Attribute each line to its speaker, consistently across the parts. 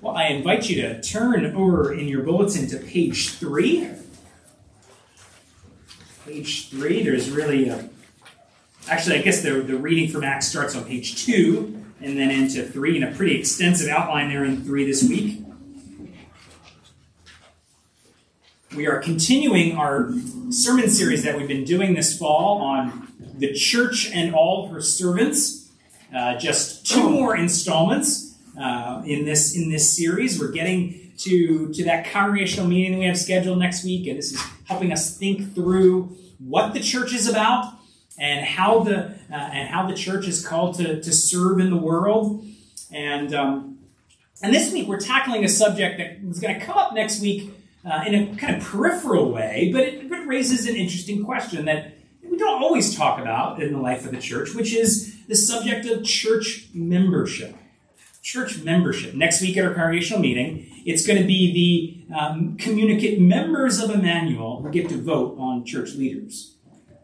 Speaker 1: Well, I invite you to turn over in your bulletin to page three. Page three, there's really a. Actually, I guess the, the reading from Acts starts on page two and then into three, and a pretty extensive outline there in three this week. We are continuing our sermon series that we've been doing this fall on the church and all her servants. Uh, just two more installments uh, in this in this series. We're getting to to that congregational meeting we have scheduled next week, and this is helping us think through what the church is about and how the uh, and how the church is called to to serve in the world. And um, and this week we're tackling a subject that is going to come up next week uh, in a kind of peripheral way, but it, but it raises an interesting question that we don't always talk about in the life of the church, which is the subject of church membership church membership. Next week at our congregational meeting, it's going to be the um, communicant members of Emmanuel who get to vote on church leaders.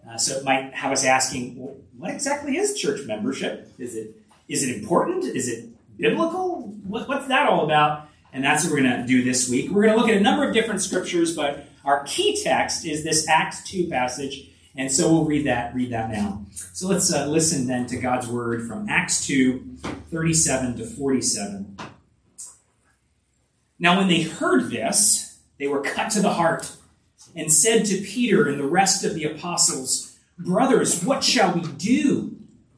Speaker 1: Uh, so it might have us asking, what exactly is church membership? Is it is it important? Is it biblical? What, what's that all about? And that's what we're going to do this week. We're going to look at a number of different scriptures, but our key text is this Acts 2 passage and so we'll read that, read that now. So let's uh, listen then to God's word from Acts 2, 37 to 47. Now, when they heard this, they were cut to the heart and said to Peter and the rest of the apostles, Brothers, what shall we do?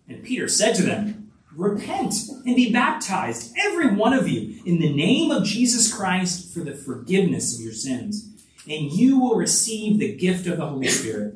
Speaker 1: And Peter said to them, Repent and be baptized, every one of you, in the name of Jesus Christ for the forgiveness of your sins, and you will receive the gift of the Holy Spirit.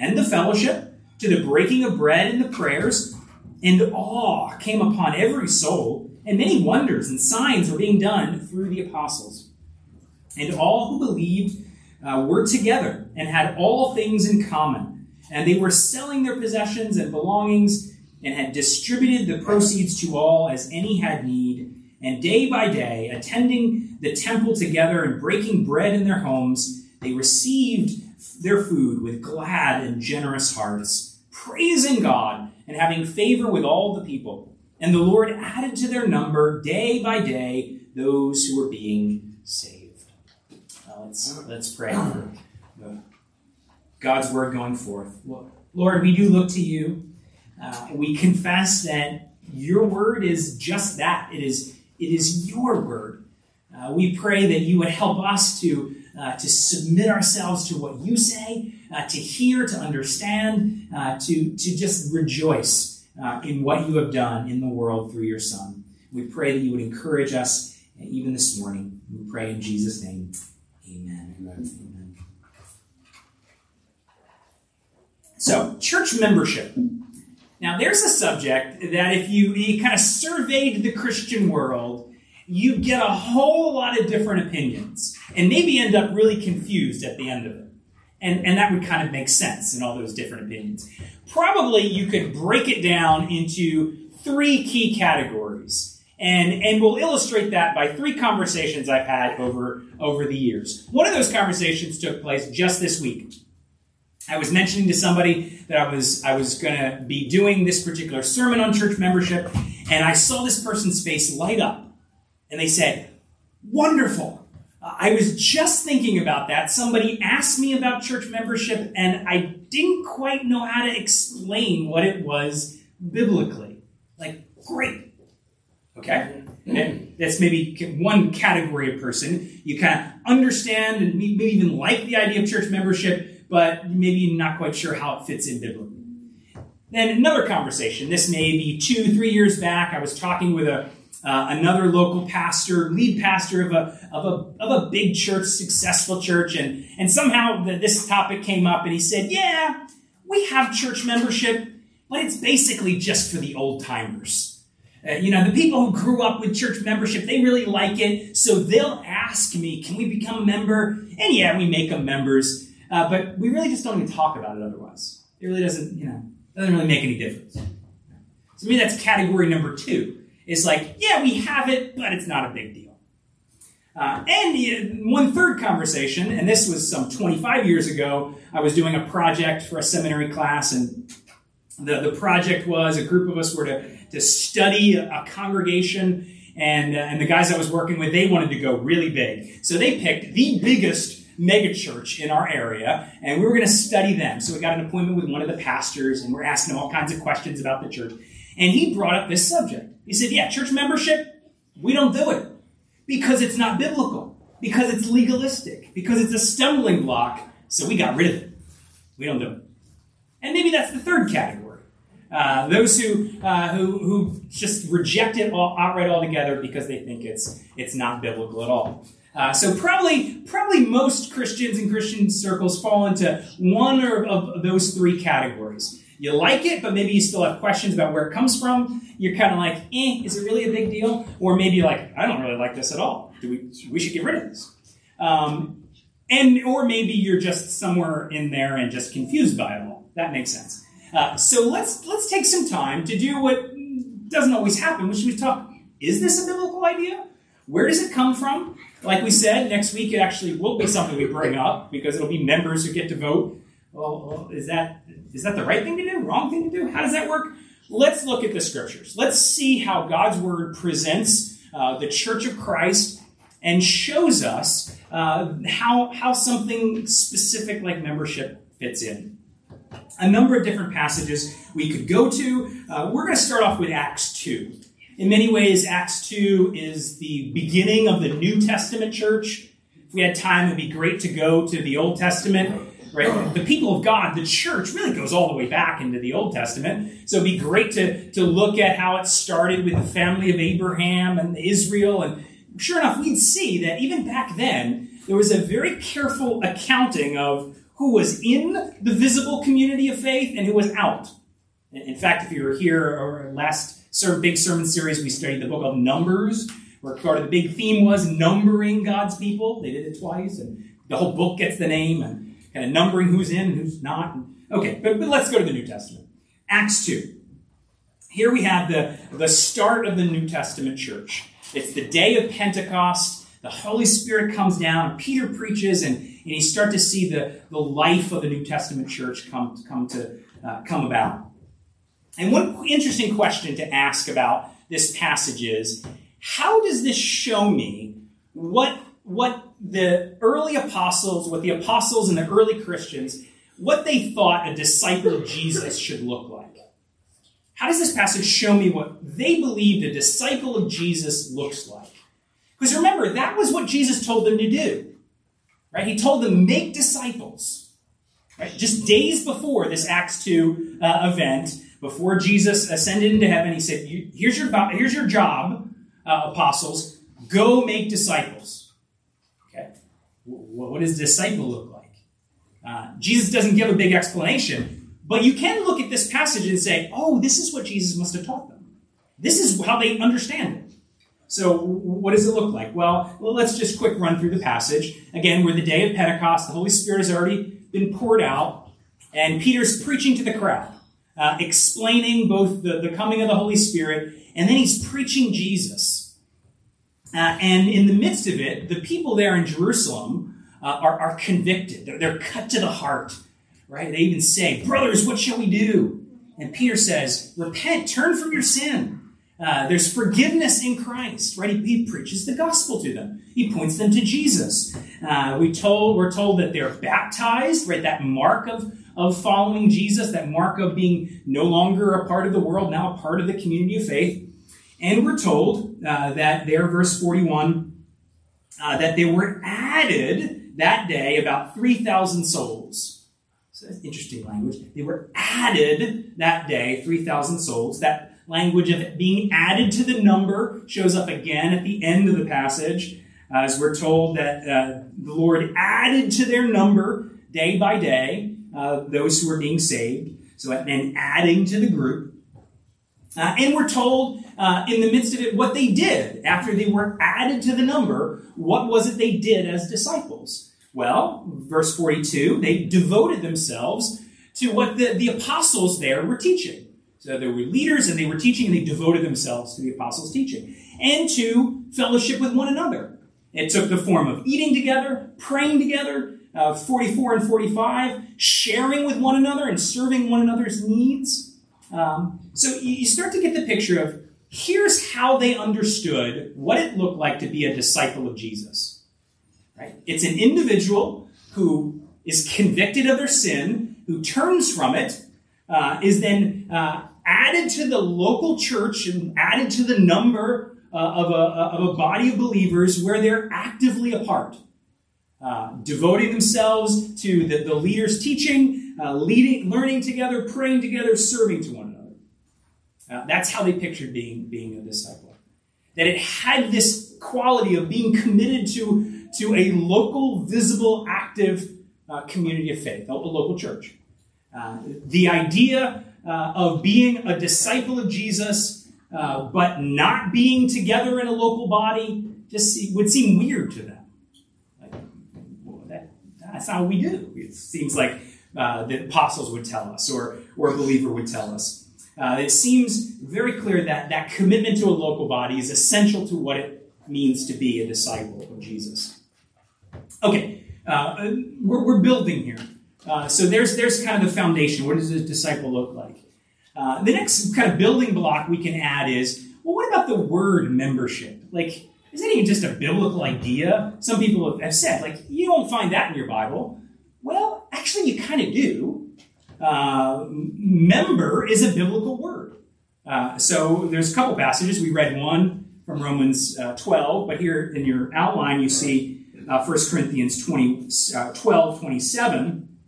Speaker 1: and the fellowship, to the breaking of bread and the prayers, and awe came upon every soul, and many wonders and signs were being done through the apostles. And all who believed uh, were together and had all things in common. And they were selling their possessions and belongings and had distributed the proceeds to all as any had need. And day by day, attending the temple together and breaking bread in their homes, they received their food with glad and generous hearts, praising God and having favor with all the people. And the Lord added to their number day by day those who were being saved. Now let's, let's pray for God's word going forth. Lord, we do look to you. Uh, we confess that your word is just that. It is, it is your word. Uh, we pray that you would help us to uh, to submit ourselves to what you say, uh, to hear, to understand, uh, to, to just rejoice uh, in what you have done in the world through your Son. We pray that you would encourage us uh, even this morning. We pray in Jesus' name. Amen. Amen. Amen. So, church membership. Now, there's a subject that if you, you kind of surveyed the Christian world, you get a whole lot of different opinions and maybe end up really confused at the end of it. And, and that would kind of make sense in all those different opinions. Probably you could break it down into three key categories. And, and we'll illustrate that by three conversations I've had over, over the years. One of those conversations took place just this week. I was mentioning to somebody that I was I was going to be doing this particular sermon on church membership, and I saw this person's face light up and they said, Wonderful. Uh, I was just thinking about that. Somebody asked me about church membership, and I didn't quite know how to explain what it was biblically. Like, great. Okay? And that's maybe one category of person. You kind of understand and maybe even like the idea of church membership, but maybe not quite sure how it fits in biblically. Then another conversation. This may be two, three years back. I was talking with a uh, another local pastor, lead pastor of a, of a, of a big church, successful church, and, and somehow the, this topic came up and he said, Yeah, we have church membership, but it's basically just for the old timers. Uh, you know, the people who grew up with church membership, they really like it. So they'll ask me, can we become a member? And yeah, we make them members. Uh, but we really just don't even talk about it otherwise. It really doesn't, you know, doesn't really make any difference. So me, that's category number two. It's like, yeah, we have it, but it's not a big deal. Uh, and one third conversation, and this was some 25 years ago, I was doing a project for a seminary class, and the, the project was a group of us were to, to study a, congregation, and, uh, and the guys I was working with, they wanted to go really big. So they picked the biggest megachurch in our area, and we were going to study them. So we got an appointment with one of the pastors, and we're asking him all kinds of questions about the church. And he brought up this subject. He said, Yeah, church membership, we don't do it because it's not biblical, because it's legalistic, because it's a stumbling block, so we got rid of it. We don't do it. And maybe that's the third category. Uh, those who, uh, who, who just reject it all, outright altogether because they think it's, it's not biblical at all. Uh, so probably, probably most Christians in Christian circles fall into one or of those three categories. You like it, but maybe you still have questions about where it comes from. You're kind of like, eh, is it really a big deal? Or maybe you're like, I don't really like this at all. Do we, we should get rid of this. Um, and, or maybe you're just somewhere in there and just confused by it all. That makes sense. Uh, so let's let's take some time to do what doesn't always happen, which we talk. Is this a biblical idea? Where does it come from? Like we said, next week it actually will be something we bring up because it'll be members who get to vote. Well, is that is that the right thing to do? Wrong thing to do? How does that work? Let's look at the scriptures. Let's see how God's word presents uh, the Church of Christ and shows us uh, how how something specific like membership fits in a number of different passages we could go to. Uh, we're going to start off with Acts 2. In many ways, Acts 2 is the beginning of the New Testament church. If we had time, it'd be great to go to the Old Testament. Right? The people of God, the church, really goes all the way back into the Old Testament. So it'd be great to, to look at how it started with the family of Abraham and Israel. And sure enough, we'd see that even back then, there was a very careful accounting of who was in the visible community of faith and who was out. In fact, if you were here or last big sermon series, we studied the book of Numbers, where part of the big theme was numbering God's people. They did it twice, and the whole book gets the name and kind of numbering who's in and who's not. Okay, but, but let's go to the New Testament. Acts 2. Here we have the, the start of the New Testament church. It's the day of Pentecost. The Holy Spirit comes down, Peter preaches, and and you start to see the, the life of the New Testament church come, come to uh, come about. And one interesting question to ask about this passage is how does this show me what, what the early apostles, what the apostles and the early Christians, what they thought a disciple of Jesus should look like? How does this passage show me what they believed a disciple of Jesus looks like? Because remember, that was what Jesus told them to do. Right? He told them, make disciples. Right? Just days before this Acts 2 uh, event, before Jesus ascended into heaven, he said, here's your, here's your job, uh, apostles. Go make disciples. What does disciple look like? Uh, Jesus doesn't give a big explanation, but you can look at this passage and say, oh, this is what Jesus must have taught them. This is how they understand it. So, what does it look like? Well, well, let's just quick run through the passage. Again, we're the day of Pentecost. The Holy Spirit has already been poured out, and Peter's preaching to the crowd, uh, explaining both the, the coming of the Holy Spirit, and then he's preaching Jesus. Uh, and in the midst of it, the people there in Jerusalem uh, are, are convicted. They're, they're cut to the heart, right? They even say, Brothers, what shall we do? And Peter says, Repent, turn from your sin uh, there's forgiveness in Christ, right? He, he, preaches the gospel to them. He points them to Jesus. Uh, we told, we're told that they're baptized, right? That mark of, of following Jesus, that mark of being no longer a part of the world, now a part of the community of faith. And we're told uh, that there, verse 41, uh, that they were added that day about 3,000 souls. So that's interesting language. They were added that day, 3,000 souls. That language of being added to the number shows up again at the end of the passage, as we're told that uh, the Lord added to their number day by day uh, those who were being saved. So meant adding to the group. Uh, and we're told uh, in the midst of it what they did after they were added to the number. What was it they did as disciples? Well, verse 42, they devoted themselves to what the, the apostles there were teaching. So they were leaders and they were teaching and they devoted themselves to the apostles' teaching and to fellowship with one another. It took the form of eating together, praying together, uh, 44 and 45, sharing with one another and serving one another's needs. Um, so you start to get the picture of here's how they understood what it looked like to be a disciple of Jesus. Right? It's an individual who is convicted of their sin, who turns from it, uh, is then uh, added to the local church and added to the number uh, of, a, of a body of believers where they're actively a part. Uh, devoting themselves to the, the leader's teaching, uh, leading, learning together, praying together, serving to one another. Uh, that's how they pictured being, being a disciple. That it had this quality of being committed to, to a local, visible, active uh, community of faith, a, local church. Uh, the idea of being a disciple of Jesus, but not being together in a local body, just would seem weird to them. That's not we do. It seems like uh, the apostles would tell us, or, or a believer would tell us. Uh, it seems very clear that that commitment to a local body is essential to what it means to be a disciple of Jesus. Okay, uh, we're, we're, building here. Uh, so there's, there's kind of the foundation. What does a disciple look like? Uh, the next kind of building block we can add is well, what about the word membership? Like, is that even just a biblical idea? Some people have said, like, you don't find that in your Bible. Well, actually, you kind of do. Uh, member is a biblical word. Uh, so there's a couple passages. We read one from Romans uh, 12, but here in your outline, you see uh, 1 Corinthians 20, uh, 12, 27.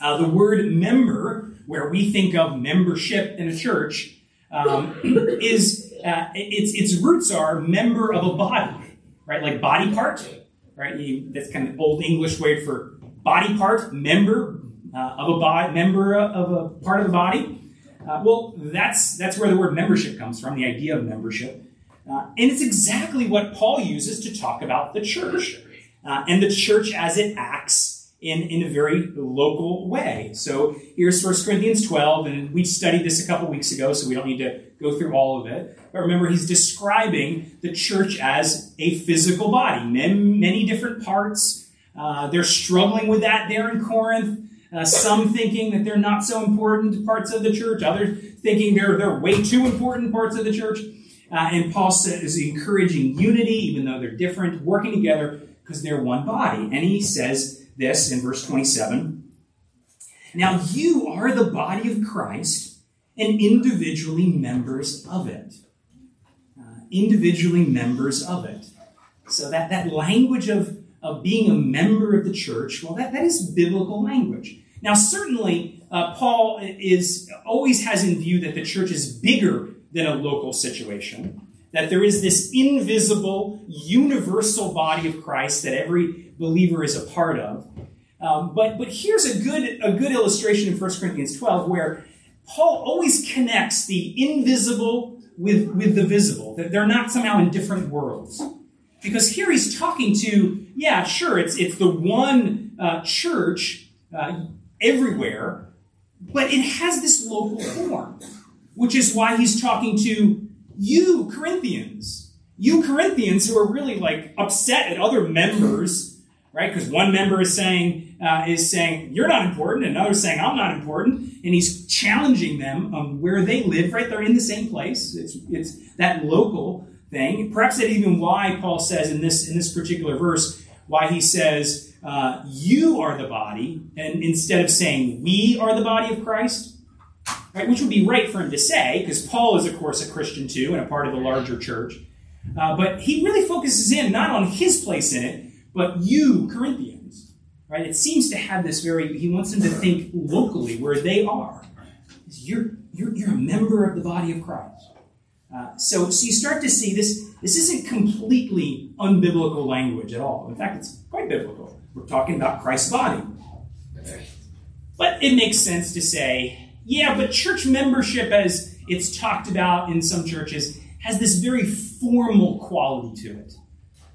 Speaker 1: Uh, the word member, where we think of membership in a church, um, is its its roots are member of a body, right? Like body part, right? You, that's kind of old English word for body part, member uh, of a body, member of a part of the body. Uh, well, that's that's where the word membership comes from, the idea of membership, uh, and it's exactly what Paul uses to talk about the church uh, and the church as it acts in, in a very local way. So here's 1 Corinthians 12, and we studied this a couple weeks ago, so we don't need to go through all of it. But remember, he's describing the church as a physical body, many different parts. Uh, they're struggling with that there in Corinth. Uh, some thinking that they're not so important parts of the church, others thinking they're, they're way too important parts of the church. Uh, and Paul is encouraging unity, even though they're different, working together because they're one body. And he says, this in verse 27. Now you are the body of Christ and individually members of it. Uh, individually members of it. So that, that language of, of being a member of the church, well, that, that is biblical language. Now, certainly, uh, Paul is always has in view that the church is bigger than a local situation, that there is this invisible, universal body of Christ that every believer is a part of. Um, but, but here's a good, a good illustration in 1 Corinthians 12 where Paul always connects the invisible with, with the visible, that they're not somehow in different worlds. Because here he's talking to, yeah, sure, it's, it's the one uh, church uh, everywhere, but it has this local form, which is why he's talking to you, Corinthians. You, Corinthians, who are really like upset at other members right? Because one member is saying uh, is saying you're not important, another saying I'm not important, and he's challenging them on where they live. Right, they're in the same place. It's it's that local thing. Perhaps that even why Paul says in this in this particular verse why he says uh, you are the body, and instead of saying we are the body of Christ. Right, which would be right for him to say, because Paul is, of course, a Christian too and a part of the larger church. Uh, but he really focuses in not on his place in it, but you, Corinthians, right? It seems to have this very, he wants them to think locally where they are. You're, you're, you're a member of the body of Christ. Uh, so, so you start to see this, this isn't completely unbiblical language at all. In fact, it's quite biblical. We're talking about Christ's body. But it makes sense to say, yeah, but church membership as, it's talked about in some churches, has this very formal quality to it.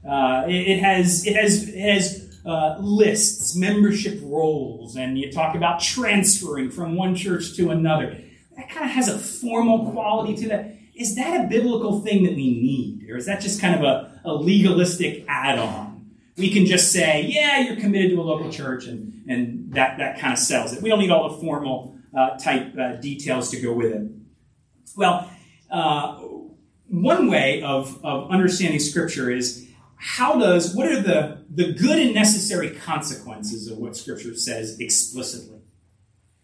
Speaker 1: Uh, it, has it has it has uh, lists, membership rolls, and you talk about transferring from one church to another. That kind of has a formal quality to that. Is that a biblical thing that we need, or is that just kind of a, a legalistic add-on? We can just say, "Yeah, you're committed to a local church," and and that that kind of sells it. We don't need all the formal uh, type uh, details to go with it. Well, uh, one way of, of understanding Scripture is how does, what are the, the good and necessary consequences of what Scripture says explicitly?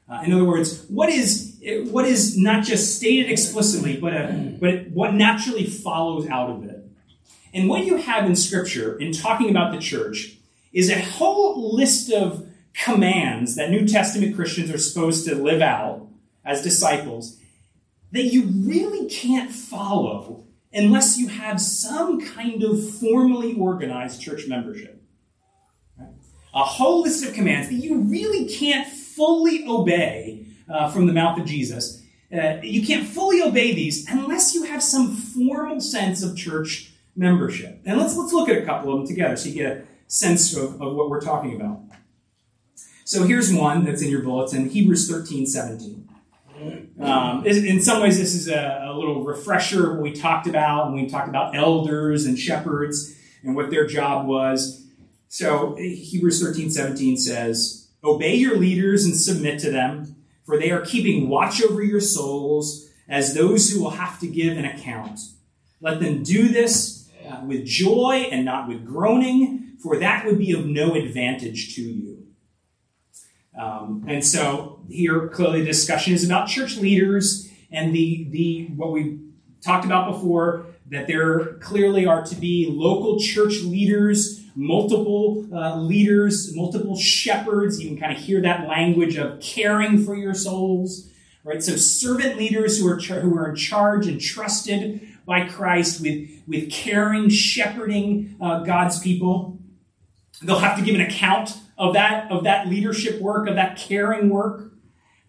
Speaker 1: Uh, in other words, what is, what is not just stated explicitly, but, a, but what naturally follows out of it? And what you have in Scripture, in talking about the church, is a whole list of commands that New Testament Christians are supposed to live out as disciples that you really can't follow unless you have some kind of formally organized church membership. A whole list of commands that you really can't fully obey uh, from the mouth of Jesus. Uh, you can't fully obey these unless you have some formal sense of church membership. And let's, let's look at a couple of them together so you get a sense of, of what we're talking about. So here's one that's in your bulletin Hebrews 13 17. Um, in some ways, this is a, a, little refresher of what we talked about when we talked about elders and shepherds and what their job was. So Hebrews 13, 17 says, Obey your leaders and submit to them, for they are keeping watch over your souls as those who will have to give an account. Let them do this with joy and not with groaning, for that would be of no advantage to you. Um, and so here, clearly, the discussion is about church leaders and the, the what we talked about before that there clearly are to be local church leaders, multiple uh, leaders, multiple shepherds. You can kind of hear that language of caring for your souls, right? So servant leaders who are who are in charge and trusted by Christ with with caring, shepherding uh, God's people. They'll have to give an account of that, of that leadership work, of that caring work.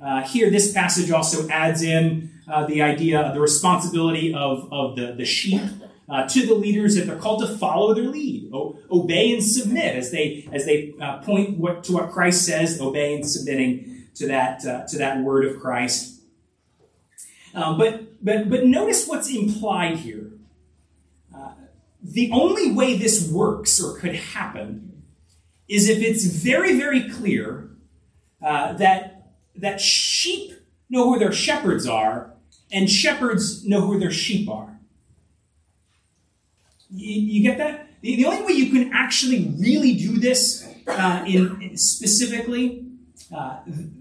Speaker 1: Uh, here, this passage also adds in uh, the idea, the responsibility of, of the, the sheep uh, to the leaders if they're called to follow their lead, o- obey and submit as they as they uh, point what, to what Christ says, obey and submitting to that uh, to that word of Christ. Um, but but but notice what's implied here. Uh, the only way this works or could happen is if it's very, very clear uh, that, that sheep know who their shepherds are and shepherds know who their sheep are. You, you get that? The, the, only way you can actually really do this uh, in, in, specifically, uh,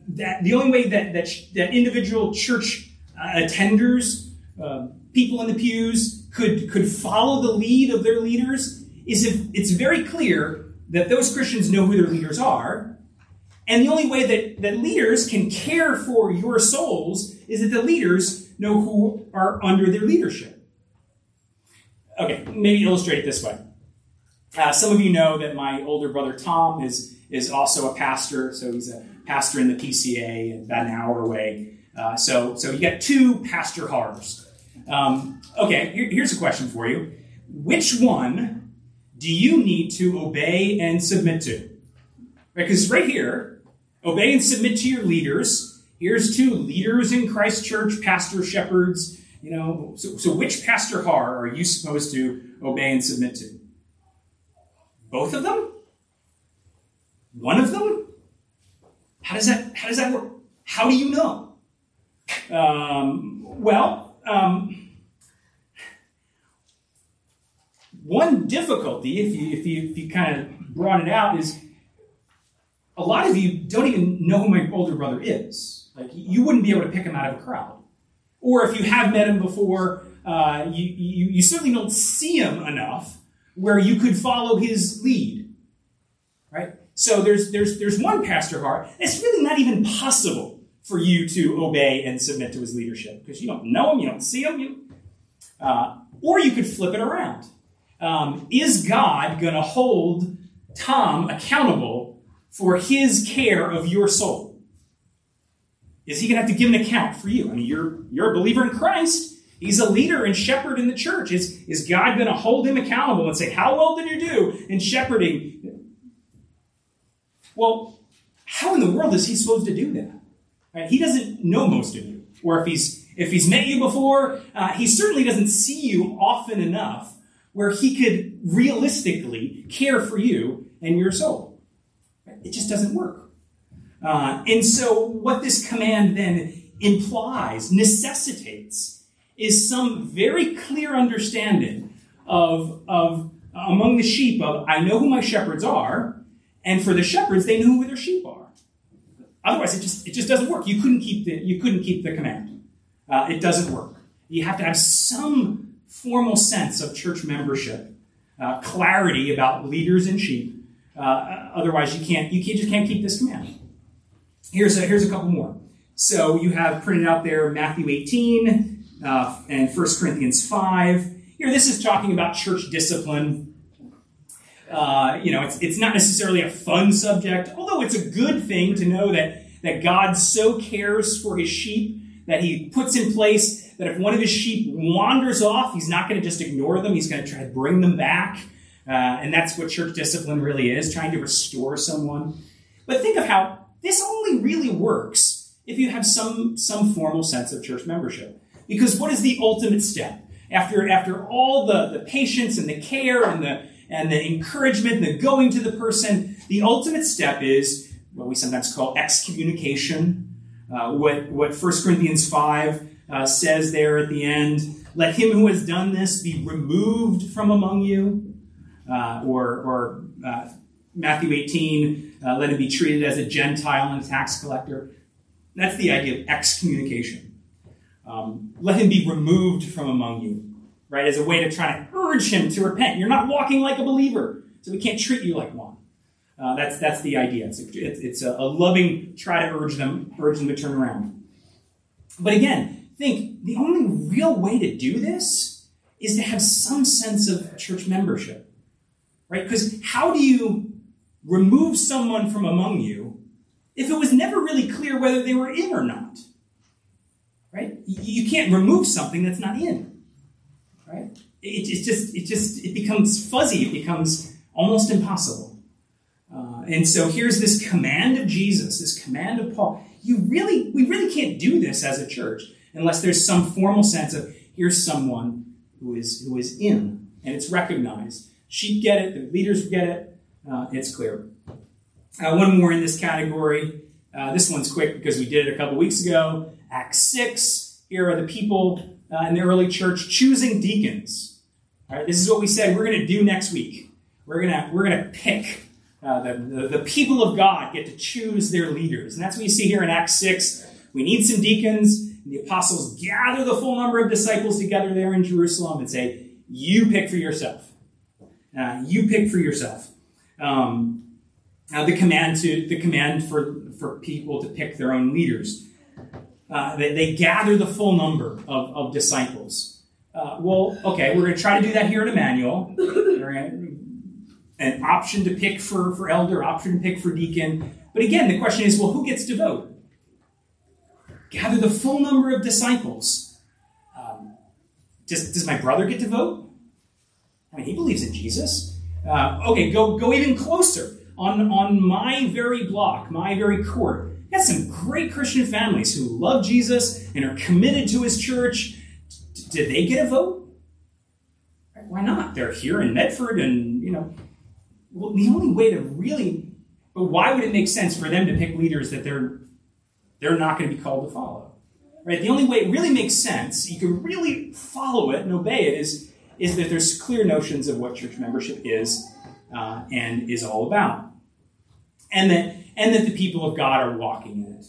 Speaker 1: that the only way that, that, that individual church uh, attenders, uh, people in the pews, could, could follow the lead of their leaders is if it's very clear that those Christians know who their leaders are. And the only way that, that leaders can care for your souls is that the leaders know who are under their leadership. Okay, maybe illustrate it this way. Uh, some of you know that my older brother Tom is, is also a pastor, so he's a pastor in the PCA about an hour away. Uh, so, so you got two pastor harbs. Um, okay, here, here's a question for you. Which one do you need to obey and submit to? Because right, right here, obey and submit to your leaders. Here's two leaders in Christ Church, pastor, shepherds. You know, so, so which pastor har are you supposed to obey and submit to? Both of them? One of them? How does that how does that work? How do you know? Um, well, um, one difficulty, if you, if you, if you kind of brought it out, is a lot of you don't even know who my older brother is. Like, you wouldn't be able to pick him out of a crowd. Or if you have met him before, uh, you, you, you certainly don't see him enough where you could follow his lead. Right? So there's, there's, there's one pastor heart. It's really not even possible for you to obey and submit to his leadership because you don't know him, you don't see him. You, uh, or you could flip it around um, is God going to hold Tom accountable for his care of your soul? Is he going to have to give an account for you? I mean, you're, you're a believer in Christ. He's a leader and shepherd in the church. Is, is God going to hold him accountable and say, How well did you do in shepherding? Well, how in the world is he supposed to do that? Right? He doesn't know most of you. Or if he's, if he's met you before, uh, he certainly doesn't see you often enough where he could realistically care for you and your soul. It just doesn't work. Uh, and so, what this command then implies, necessitates, is some very clear understanding of, of among the sheep of I know who my shepherds are, and for the shepherds, they know who their sheep are. Otherwise, it just it just doesn't work. You couldn't keep the you couldn't keep the command. Uh, it doesn't work. You have to have some formal sense of church membership, uh, clarity about leaders and sheep. Uh, otherwise, you can't you can't, just can't keep this command. Here's a, here's a couple more. So you have printed out there Matthew 18 uh, and 1 Corinthians 5. Here, this is talking about church discipline. Uh, you know, it's, it's not necessarily a fun subject, although it's a good thing to know that, that God so cares for his sheep that he puts in place that if one of his sheep wanders off, he's not going to just ignore them, he's going to try to bring them back. Uh, and that's what church discipline really is, trying to restore someone. But think of how this only really works if you have some, some formal sense of church membership. Because what is the ultimate step? After, after all the, the patience and the care and the, and the encouragement and the going to the person, the ultimate step is what we sometimes call excommunication. Uh, what, what 1 Corinthians 5 uh, says there at the end let him who has done this be removed from among you. Uh, or, or uh, Matthew 18, uh, let him be treated as a Gentile and a tax collector. That's the idea of excommunication. Um, let him be removed from among you, right? As a way to try to urge him to repent. You're not walking like a believer, so we can't treat you like one. Uh, that's that's the idea. It's a, it's a, a loving try to urge them urge them to turn around. But again, think the only real way to do this is to have some sense of church membership, right? Because how do you remove someone from among you if it was never really clear whether they were in or not. Right? You can't remove something that's not in. Right? It, it just it just it becomes fuzzy. It becomes almost impossible. Uh, and so here's this command of Jesus, this command of Paul. You really we really can't do this as a church unless there's some formal sense of here's someone who is who is in and it's recognized. Sheep get it, the leaders would get it, uh, it's clear. Uh, one more in this category. Uh, this one's quick because we did it a couple weeks ago. Acts 6. Here are the people uh, in the early church choosing deacons. All right, this is what we said we're going to do next week. We're going to we're going to pick. Uh, the, the, the people of God get to choose their leaders. And that's what you see here in Acts 6. We need some deacons. And the apostles gather the full number of disciples together there in Jerusalem and say, You pick for yourself. Uh, you pick for yourself um, uh, the command to the command for for people to pick their own leaders. Uh, they, they, gather the full number of, of disciples. Uh, well, okay, we're going to try to do that here at Emmanuel. An option to pick for, for elder, option to pick for deacon. But again, the question is, well, who gets to vote? Gather the full number of disciples. Um, does, does my brother get to vote? I mean, he believes in Jesus. Uh, okay, go go even closer. On, on my very block, my very court, got some great Christian families who love Jesus and are committed to his church. D- did they get a vote? Why not? They're here in Medford, and you know, well, the only way to really, but why would it make sense for them to pick leaders that they're they're not going to be called to follow? Right? The only way it really makes sense, you can really follow it and obey it, is is that there's clear notions of what church membership is uh, and is all about. And that, and that the people of God are walking in it.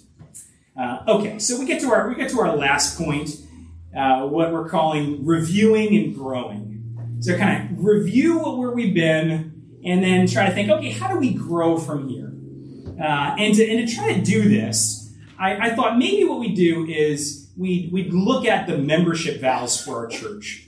Speaker 1: Uh, okay, so we get to our we get to our last point, uh, what we're calling reviewing and growing. So kind of review where we've been, and then try to think, okay, how do we grow from here? Uh, and to and to try to do this, I, I thought maybe what we do is we we'd look at the membership vows for our church.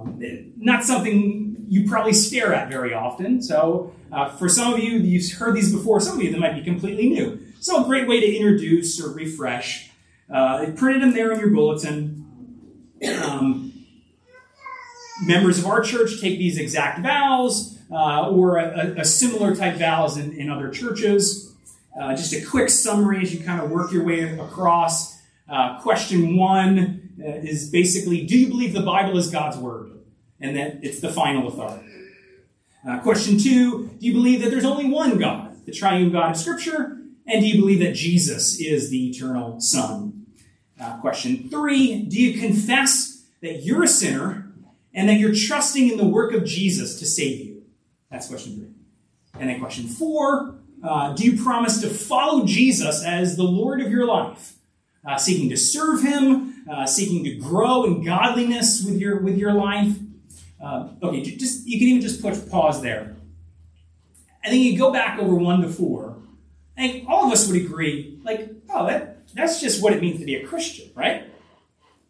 Speaker 1: Um, not something you probably stare at very often. So, uh, for some of you, you've heard these before. Some of you, they might be completely new. So, a great way to introduce or refresh Uh, they printed them there in your bulletin. Um, members of our church take these exact vows uh, or a, a, similar type vows in, in other churches. Uh, just a quick summary as you kind of work your way across. Uh, question one is basically Do you believe the Bible is God's Word and that it's the final authority? Uh, question two Do you believe that there's only one God, the triune God of Scripture? And do you believe that Jesus is the eternal Son? Uh, question three Do you confess that you're a sinner and that you're trusting in the work of Jesus to save you? That's question three. And then question four uh, Do you promise to follow Jesus as the Lord of your life, uh, seeking to serve Him, uh, seeking to grow in godliness with your with your life? Uh, okay, just you can even just push pause there. And then you go back over one to four. I think all of us would agree, like, oh, that, that's just what it means to be a Christian, right?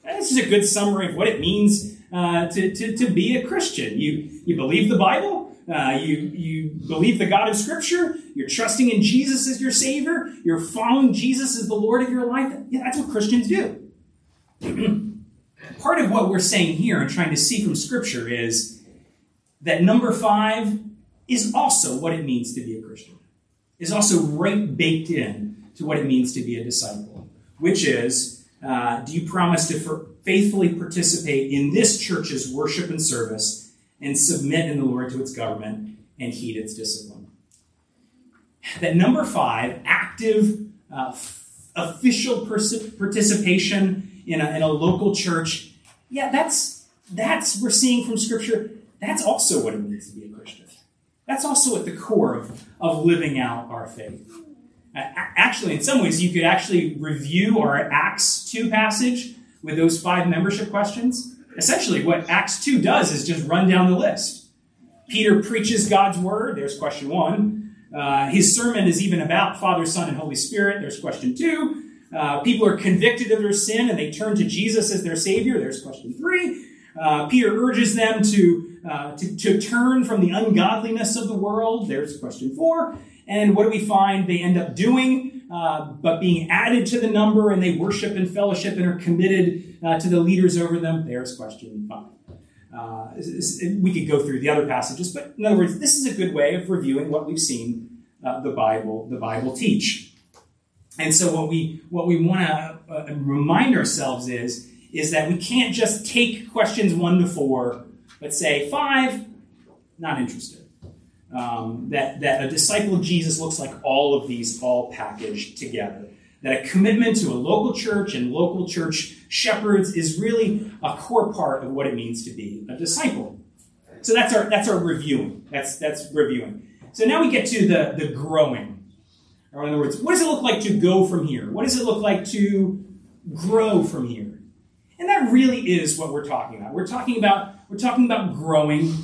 Speaker 1: This is a good summary of what it means uh, to, to, to be a Christian. You, you believe the Bible, uh, you, you believe the God of Scripture, you're trusting in Jesus as your Savior, you're following Jesus as the Lord of your life. Yeah, that's what Christians do. Part of what we're saying here and trying to see from Scripture is that number five is also what it means to be a Christian, is also right baked in to what it means to be a disciple, which is uh, do you promise to faithfully participate in this church's worship and service and submit in the Lord to its government and heed its discipline? That number five, active, uh, f- official pers- participation in a, in a local church, yeah, that's that's we're seeing from Scripture. That's also what it means to be a Christian. That's also at the core of, of living out our faith actually, in some ways, you could actually review our Acts 2 passage with those five membership questions. Essentially, what Acts 2 does is just run down the list. Peter preaches God's word, there's question one. Uh, his sermon is even about Father, Son, and Holy Spirit, there's question two. Uh, people are convicted of their sin and they turn to Jesus as their Savior, there's question three. Uh, Peter urges them to, uh, to, to turn from the ungodliness of the world, there's question four. And what do we find they end up doing? Uh, but being added to the number, and they worship and fellowship and are committed uh, to the leaders over them. There's question five. Uh, we could go through the other passages, but in other words, this is a good way of reviewing what we've seen uh, the Bible the Bible teach. And so, what we what we want to uh, remind ourselves is is that we can't just take questions one to four, but say five, not interested um, that, that a disciple of Jesus looks like all of these all packaged together. That a commitment to a local church and local church shepherds is really a core part of what it means to be a disciple. So that's our that's our reviewing. That's that's reviewing. So now we get to the, the growing. Or in other words, what does it look like to go from here? What does it look like to grow from here? And that really is what we're talking about. We're talking about we're talking about growing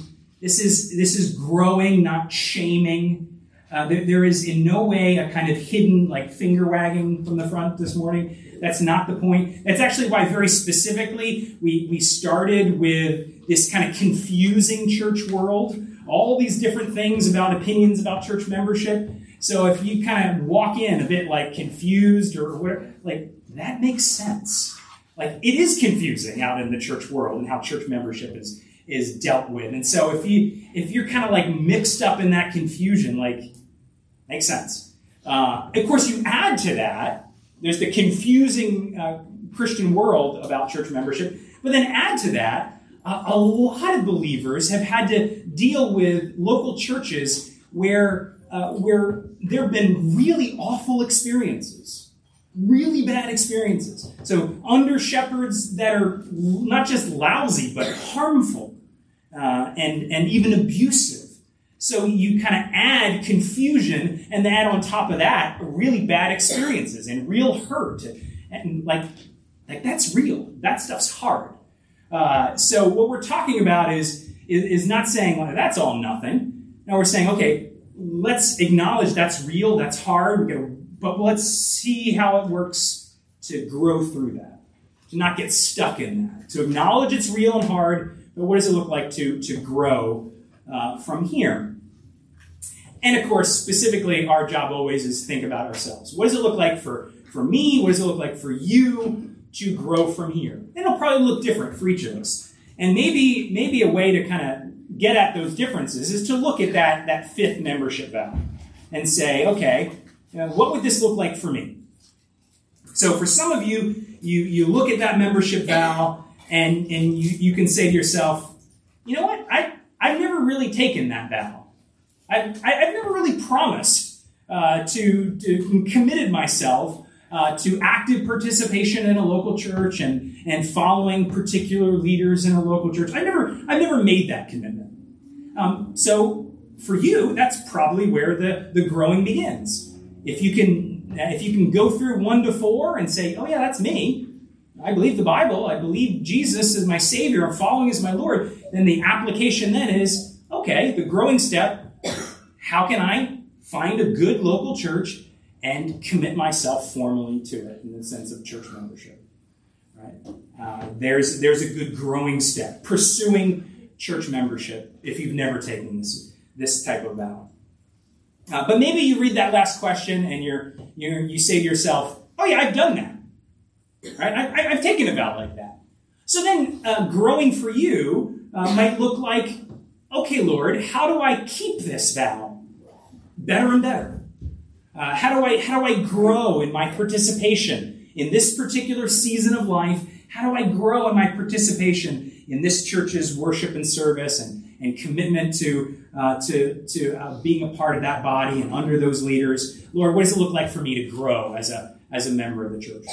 Speaker 1: this is, this is growing, not shaming. Uh, there, there is in no way a kind of hidden, like finger wagging from the front this morning. That's not the point. That's actually why, very specifically, we, we started with this kind of confusing church world, all these different things about opinions about church membership. So if you kind of walk in a bit like confused or whatever, like that makes sense. Like it is confusing out in the church world and how church membership is is dealt with. And so if you if you're kind of like mixed up in that confusion, like makes sense. Uh, of course, you add to that. There's the confusing uh, Christian world about church membership, but then add to that, uh, a lot of believers have had to deal with local churches where uh, where there have been really awful experiences really bad experiences. So, under shepherds that are not just lousy, but harmful uh, and, and even abusive. So, you kind of add confusion and then add on top of that really bad experiences and real hurt. And, like, like that's real. That stuff's hard. Uh, so, what we're talking about is, is, is not saying, well, that's all nothing. Now, we're saying, okay, let's acknowledge that's real, that's hard. To but let's see how it works to grow through that, to not get stuck in that, to acknowledge it's real and hard, but what does it look like to, to grow uh, from here? And of course, specifically, our job always is think about ourselves. What does it look like for, for me? What does it look like for you to grow from here? And it'll probably look different for each of us. And maybe, maybe a way to kind of get at those differences is to look at that, that fifth membership vow and say, okay, you know, what would this look like for me? So for some of you, you, you look at that membership vow and, and you, you can say to yourself, you know what? I, I've never really taken that vow. I, I, have never really promised uh, to, to committed myself uh, to active participation in a local church and, and following particular leaders in a local church. I never, I've never made that commitment. Um, so for you, that's probably where the, the growing begins. If you can, if you can go through one to four and say, oh yeah, that's me. I believe the Bible. I believe Jesus is my Savior. I'm following as my Lord. Then the application then is, okay, the growing step. How can I find a good local church and commit myself formally to it in the sense of church membership. Right? Uh, there's there's a good growing step pursuing church membership if you've never taken this this type of vow. Uh, but maybe you read that last question and you're, you you say to yourself, "Oh yeah, I've done that. Right? I, have taken a vow like that." So then, uh, growing for you uh, might look like, "Okay, Lord, how do I keep this vow better and better?" Uh, how do I how do I grow in my participation in this particular season of life? How do I grow in my participation in this church's worship and service and, and commitment to uh, to to uh, being a part of that body and under those leaders? Lord, what does it look like for me to grow as a as a member of the church?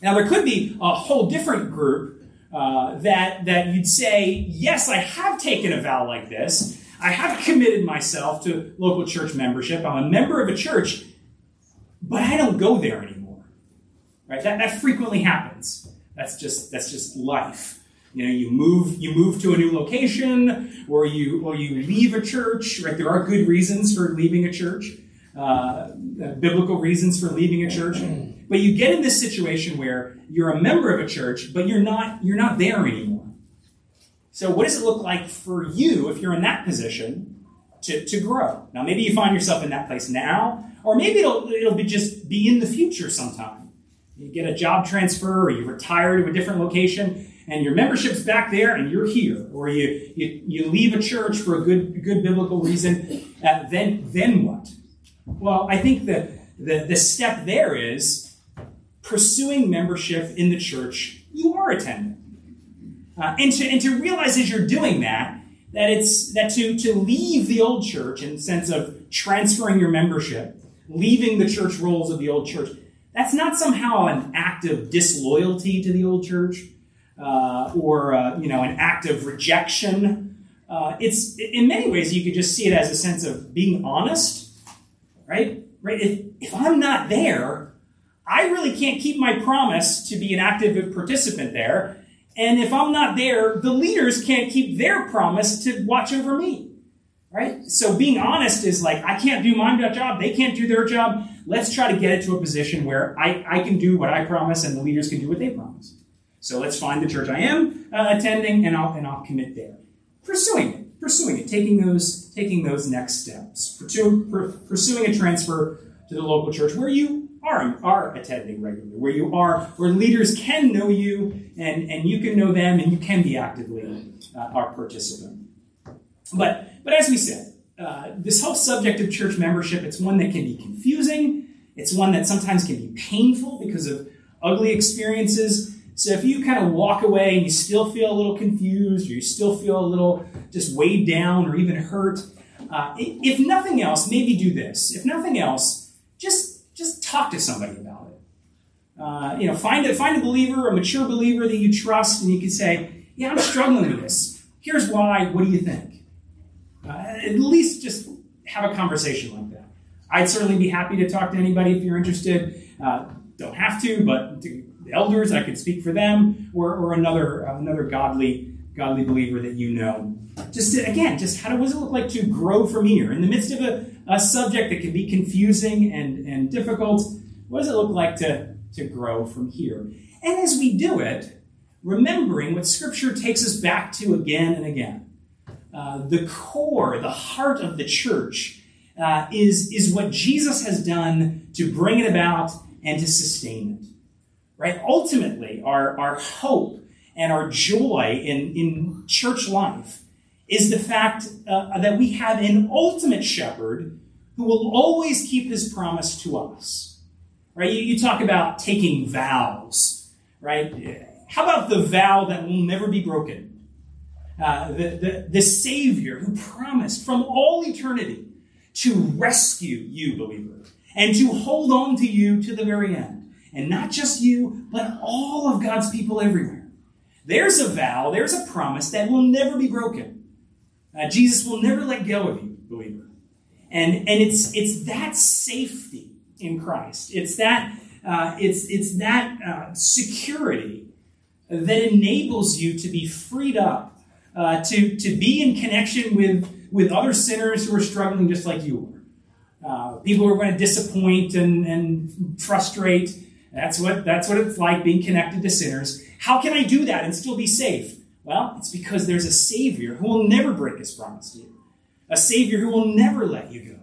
Speaker 1: Now there could be a whole different group uh, that that you'd say, yes, I have taken a vow like this. I have committed myself to local church membership. I'm a member of a church, but I don't go there anymore. Right? That, that frequently happens. That's just that's just life. You know, you move you move to a new location, or you or you leave a church. Right? There are good reasons for leaving a church, uh, biblical reasons for leaving a church. But you get in this situation where you're a member of a church, but you're not you're not there anymore. So, what does it look like for you if you're in that position to, to grow? Now, maybe you find yourself in that place now, or maybe it'll, it'll be just be in the future sometime. You get a job transfer, or you retire to a different location, and your membership's back there, and you're here, or you, you, you leave a church for a good, good biblical reason. Uh, then, then what? Well, I think the, the, the step there is pursuing membership in the church you are attending. Uh, and, to, and to realize as you're doing that, that it's that to, to leave the old church in the sense of transferring your membership, leaving the church rolls of the old church, that's not somehow an act of disloyalty to the old church uh, or uh, you know an act of rejection. Uh, it's in many ways you could just see it as a sense of being honest, right? Right. If if I'm not there, I really can't keep my promise to be an active participant there. And if I'm not there, the leaders can't keep their promise to watch over me. Right? So being honest is like, I can't do my job, they can't do their job. Let's try to get it to a position where I, I can do what I promise and the leaders can do what they promise. So let's find the church I am uh, attending and I'll, and I'll commit there. Pursuing it, pursuing it, taking those, taking those next steps. pursuing a transfer to the local church where you are, are attending regularly, where you are, where leaders can know you and, and you can know them and you can be actively uh, our participant. But, but as we said, uh, this whole subject of church membership, it's one that can be confusing. It's one that sometimes can be painful because of ugly experiences. So if you kind of walk away and you still feel a little confused or you still feel a little just weighed down or even hurt, uh, if nothing else, maybe do this. If nothing else, just just talk to somebody about it. Uh, you know, find a, find a believer, a mature believer that you trust, and you can say, yeah, I'm struggling with this. Here's why. What do you think? Uh, at least just have a conversation like that. I'd certainly be happy to talk to anybody if you're interested. Uh, don't have to, but the elders, I could speak for them, or, or another another godly godly believer that you know. Just to, again, just how does it look like to grow from here in the midst of a a subject that can be confusing and, and difficult, what does it look like to, to grow from here? And as we do it, remembering what Scripture takes us back to again and again. Uh, the core, the heart of the church uh, is, is what Jesus has done to bring it about and to sustain it. Right? Ultimately, our, our hope and our joy in, in church life is the fact uh, that we have an ultimate shepherd who will always keep his promise to us. Right? You, you talk about taking vows, right? How about the vow that will never be broken? Uh, the, the, the Savior who promised from all eternity to rescue you, believer, and to hold on to you to the very end. And not just you, but all of God's people everywhere. There's a vow, there's a promise that will never be broken. Uh, Jesus will never let go of you, believer. And, and it's, it's that safety in Christ. It's that, uh, it's, it's that uh, security that enables you to be freed up, uh, to, to be in connection with, with other sinners who are struggling just like you are. Uh, people who are going to disappoint and, and frustrate. That's what, that's what it's like being connected to sinners. How can I do that and still be safe? Well, it's because there's a Savior who will never break his promise to you, a Savior who will never let you go.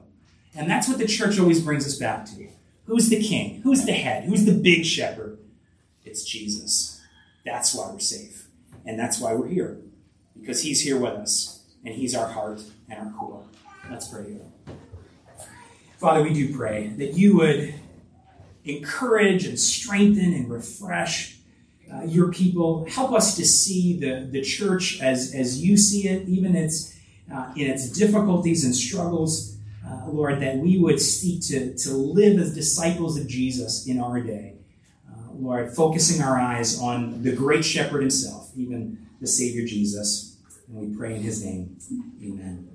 Speaker 1: And that's what the church always brings us back to. Who's the king? Who's the head? Who's the big shepherd? It's Jesus. That's why we're safe. And that's why we're here. Because He's here with us. And He's our heart and our core. Let's pray. Father, we do pray that you would encourage and strengthen and refresh uh, your people. Help us to see the, the church as, as you see it, even its, uh, in its difficulties and struggles. Uh, Lord, that we would seek to, to live as disciples of Jesus in our day. Lord, focusing our eyes on the great shepherd himself, even the Savior Jesus. And we pray in his name. Amen.